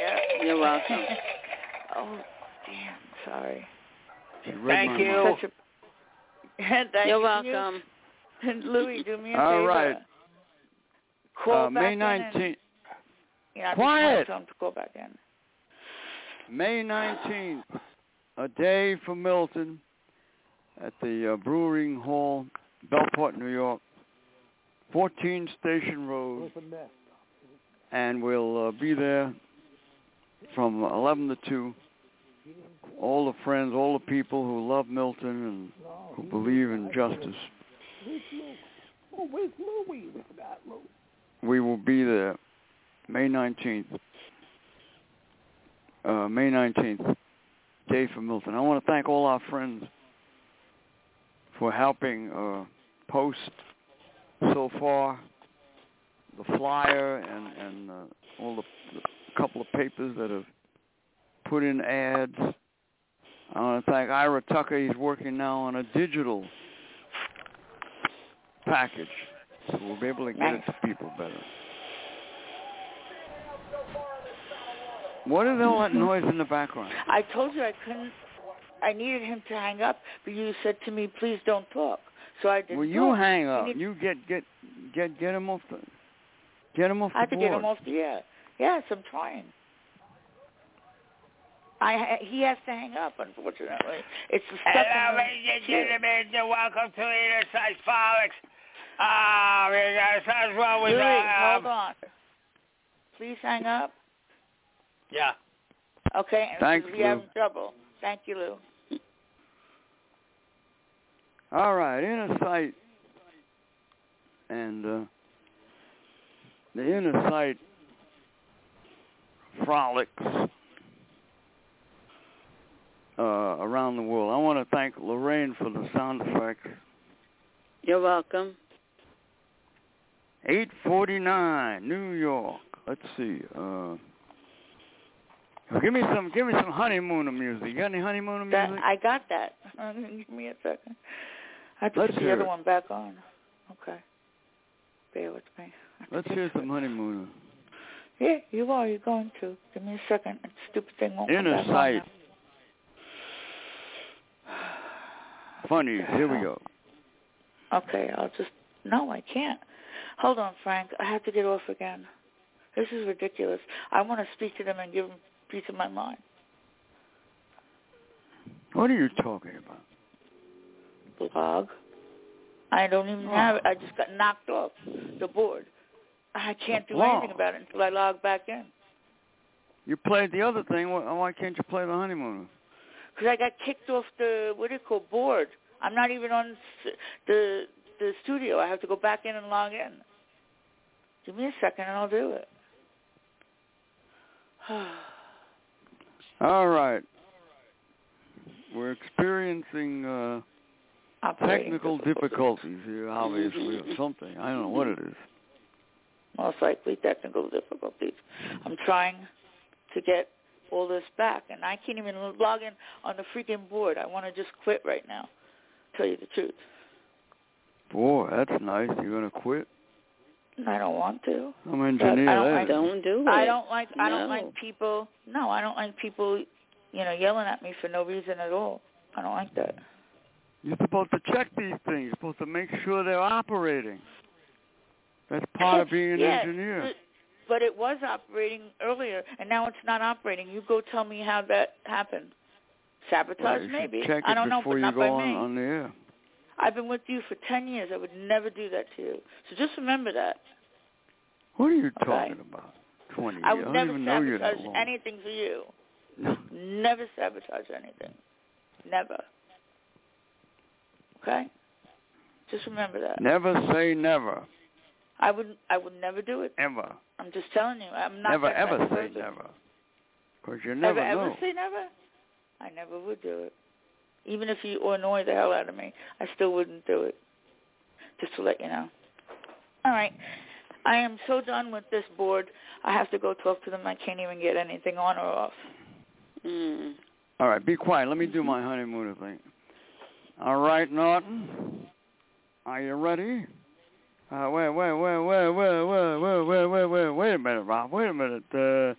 Yep. You're welcome. oh, damn. Sorry. Thank you. a... Thank You're you. welcome. Louis, do me a All favor. All right. Call Uh, back May in and- 19th. Yeah, I just Quiet. wanted to tell him to call back in. May 19th, a day for Milton at the uh, Brewing Hall, Bellport, New York, 14 Station Road. And we'll uh, be there from 11 to 2. All the friends, all the people who love Milton and who believe in justice. We will be there May 19th. Uh, May 19th, day for Milton. I want to thank all our friends for helping uh, post so far the flyer and, and uh, all the, the couple of papers that have put in ads. I want to thank Ira Tucker. He's working now on a digital package, so we'll be able to get it to people better. What is all that noise in the background? I told you I couldn't. I needed him to hang up, but you said to me, "Please don't talk." So I didn't. Well, you talk. hang up. need- You get get get get him off the get him off I had the to board. get him off the air. Yes, I'm trying. I he has to hang up. Unfortunately, it's stuck Hello, in ladies and the queue. gentlemen, and welcome to Inner Sight Frolics. Ah, we got something wrong with Louis, uh, hold on. Please hang up. Yeah. Okay. and Thanks, We have Lou. trouble. Thank you, Lou. All right, inner sight and uh, the inner sight frolics uh, around the world. I want to thank Lorraine for the sound effects. You're welcome. 849, New York. Let's see. Uh, give me some, give me some honeymooner music. You got any honeymooner That music? I got that. Give me a second. I have to Let's put the other it. one back on. Okay. Bear with me. I have to Let's hear some it. honeymooner. Yeah, you are. You're going to. Give me a second. That stupid thing won't come Inner back on sight. now. Funny. Here we go. Okay, I'll just. No, I can't. Hold on, Frank. I have to get off again. This is ridiculous. I want to speak to them and give them peace of my mind. What are you talking about? Blog. I don't even Oh. have it. I just got knocked off the board. I can't do anything about it until I log back in. You played the other thing. Why why can't you play the honeymoon? Because I got kicked off the what do you call board. I'm not even on the the studio. I have to go back in and log in. Give me a second and I'll do it. All right. We're experiencing uh, technical difficulties here, obviously, or something. I don't know what it is. Most likely technical difficulties. I'm trying to get all this back, and I can't even log in on the freaking board. I want to just quit right now. Tell you the truth. Boy, that's nice. You're gonna quit? I don't want to. I'm engineer. I don't that like- eh? Don't do it. I don't like I don't like people no, I don't like people, you know, yelling at me for no reason at all. I don't like that. You're supposed to check these things. You're supposed to make sure they're operating. That's part of being an yeah, engineer. But, but it was operating earlier and now it's not operating. You go tell me how that happened. Sabotage Well, maybe. check I don't know, before but you not go by on, me. on the air. I've been with you for ten years. I would never do that to you. So just remember that. What are you Okay. talking about? Twenty I would don't never even know you that sabotage anything for you. No. Never sabotage anything. Never. Okay? Just remember that. never say never. I would I would never do it. Ever. I'm just telling you. I'm not never ever say person. never. Because you never ever know. ever say never? I never would do it. Even if you annoy the hell out of me, I still wouldn't do it. Just to let you know. All right. I am so done with this board. I have to go talk to them. I can't even get anything on or off. Mm. All right, be quiet. Let me do my honeymooner thing. All right, Norton. Are you ready? Uh, wait, wait, wait, wait, wait, wait, wait, wait, wait, wait, wait a minute, Rob. Wait a minute. Uh,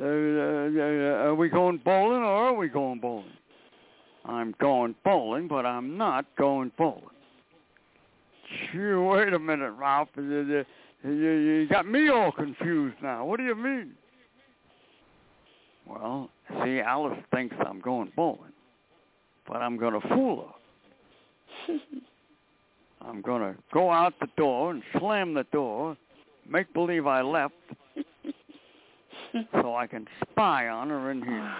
uh, uh, are we going bowling or are we going bowling? I'm going bowling, but I'm not going bowling. Gee, wait a minute, Ralph. You, you, you, you got me all confused now. What do you mean? Well, see, Alice thinks I'm going bowling, but I'm going to fool her. I'm going to go out the door and slam the door, make believe I left, so I can spy on her in here.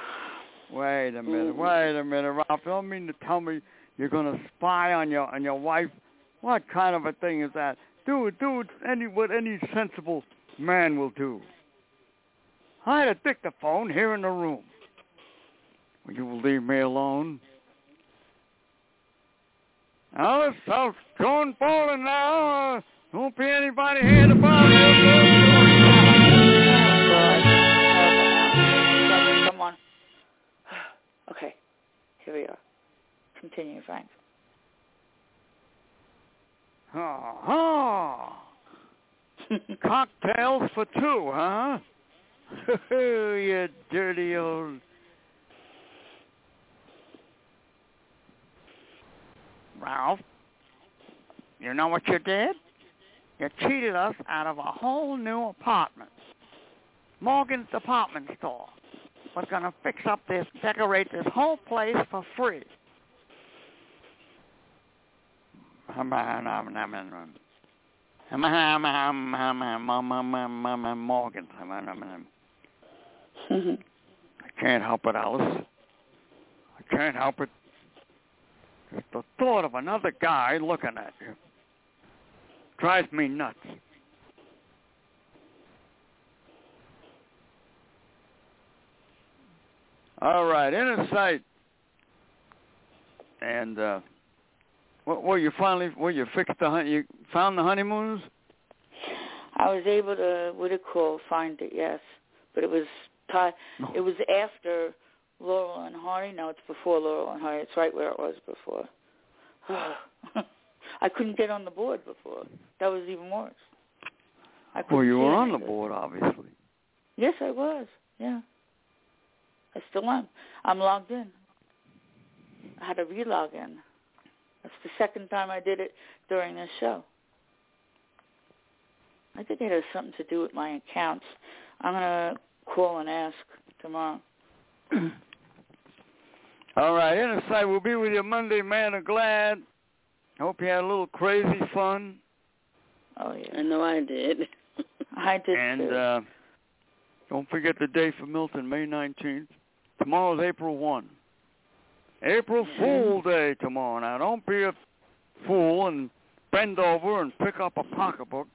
Wait a minute, wait a minute, Ralph. You don't mean to tell me you're going to spy on your on your wife? What kind of a thing is that? Do do. Any what any sensible man will do. I had a dictaphone here in the room. You will you leave me alone? Alice, I'm going bowling now. Uh, won't be anybody here to bother you. Okay. Here we are. Continue, Frank. Oh, Cocktails for two, huh? you dirty old. Ralph, you know what you did? You cheated us out of a whole new apartment. Morgan's department store. Was going to fix up this, decorate this whole place for free. Morgan. I can't help it, Alice. I can't help it. Just the thought of another guy looking at you drives me nuts. All right, inner sight. And uh what well, you finally well you fixed the you found the honeymoons? I was able to what it called find it, yes. But it was it was after Laurel and Hardy. No, it's before Laurel and Hardy. It's right where it was before. I couldn't get on the board before. That was even worse. I well, you were on the board, obviously. Yes, I was. Yeah. I still am. I'm logged in. I had to relog in. That's the second time I did it during this show. I think it has something to do with my accounts. I'm gonna call and ask tomorrow. All right, Inner Sight will be with you Monday, man of glad. Hope you had a little crazy fun. Oh yeah. I know I did. I did And too. uh don't forget the day for Milton, May 19th. Tomorrow's April 1. April Fool Day tomorrow. Now, don't be a fool and bend over and pick up a pocketbook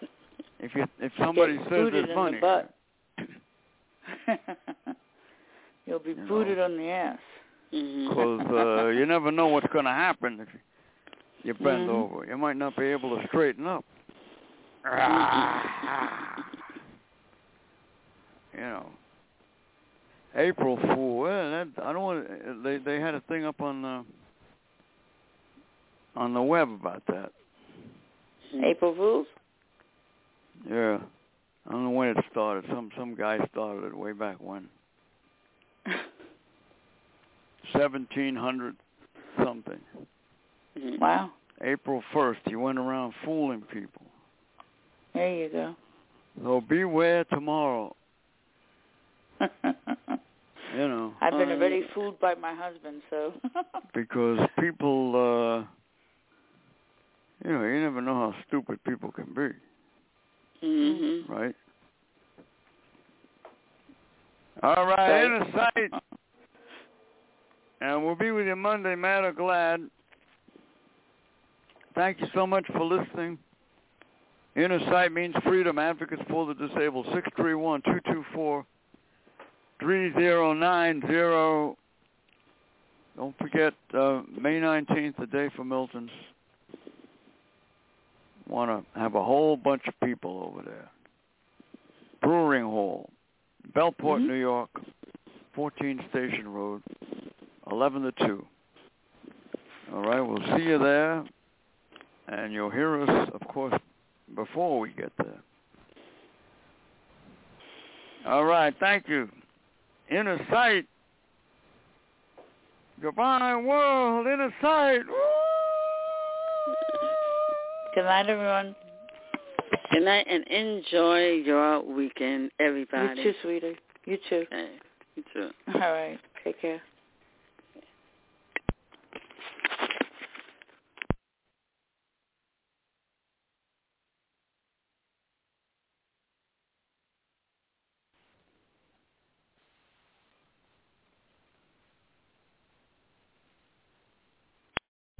if you if somebody Get says booted there's in money. the butt. You'll be You know. booted on the ass. Because uh, you never know what's going to happen if you bend Mhm. over. You might not be able to straighten up. you know, April Fool. Well, that, I don't want. They they had a thing up on the on the web about that. April Fools? Yeah, I don't know when it started. Some some guy started it way back when. Seventeen hundred something. Wow. April first, he went around fooling people. There you go. So beware tomorrow. You know, I've been Um, already fooled by my husband, so because people, uh you know, you never know how stupid people can be, Mhm. right? All right, inner sight. And we'll be with you Monday, mad or glad. Thank you so much for listening. Inner Sight means freedom. Advocates for the disabled. Six three one two two four three zero nine zero. Don't forget uh, May nineteenth, the day for Milton's. Want to have a whole bunch of people over there. Brewing Hall, Bellport, Mhm. New York, 14 Station Road, 11 to 2. All right, we'll see you there, and you'll hear us, of course, before we get there. All right, thank you. Inner sight. Goodbye, world. Inner sight. Woo! good night, everyone. Good night and enjoy your weekend, everybody. You too, sweetie. You too. Hey, you too. All right. Take care.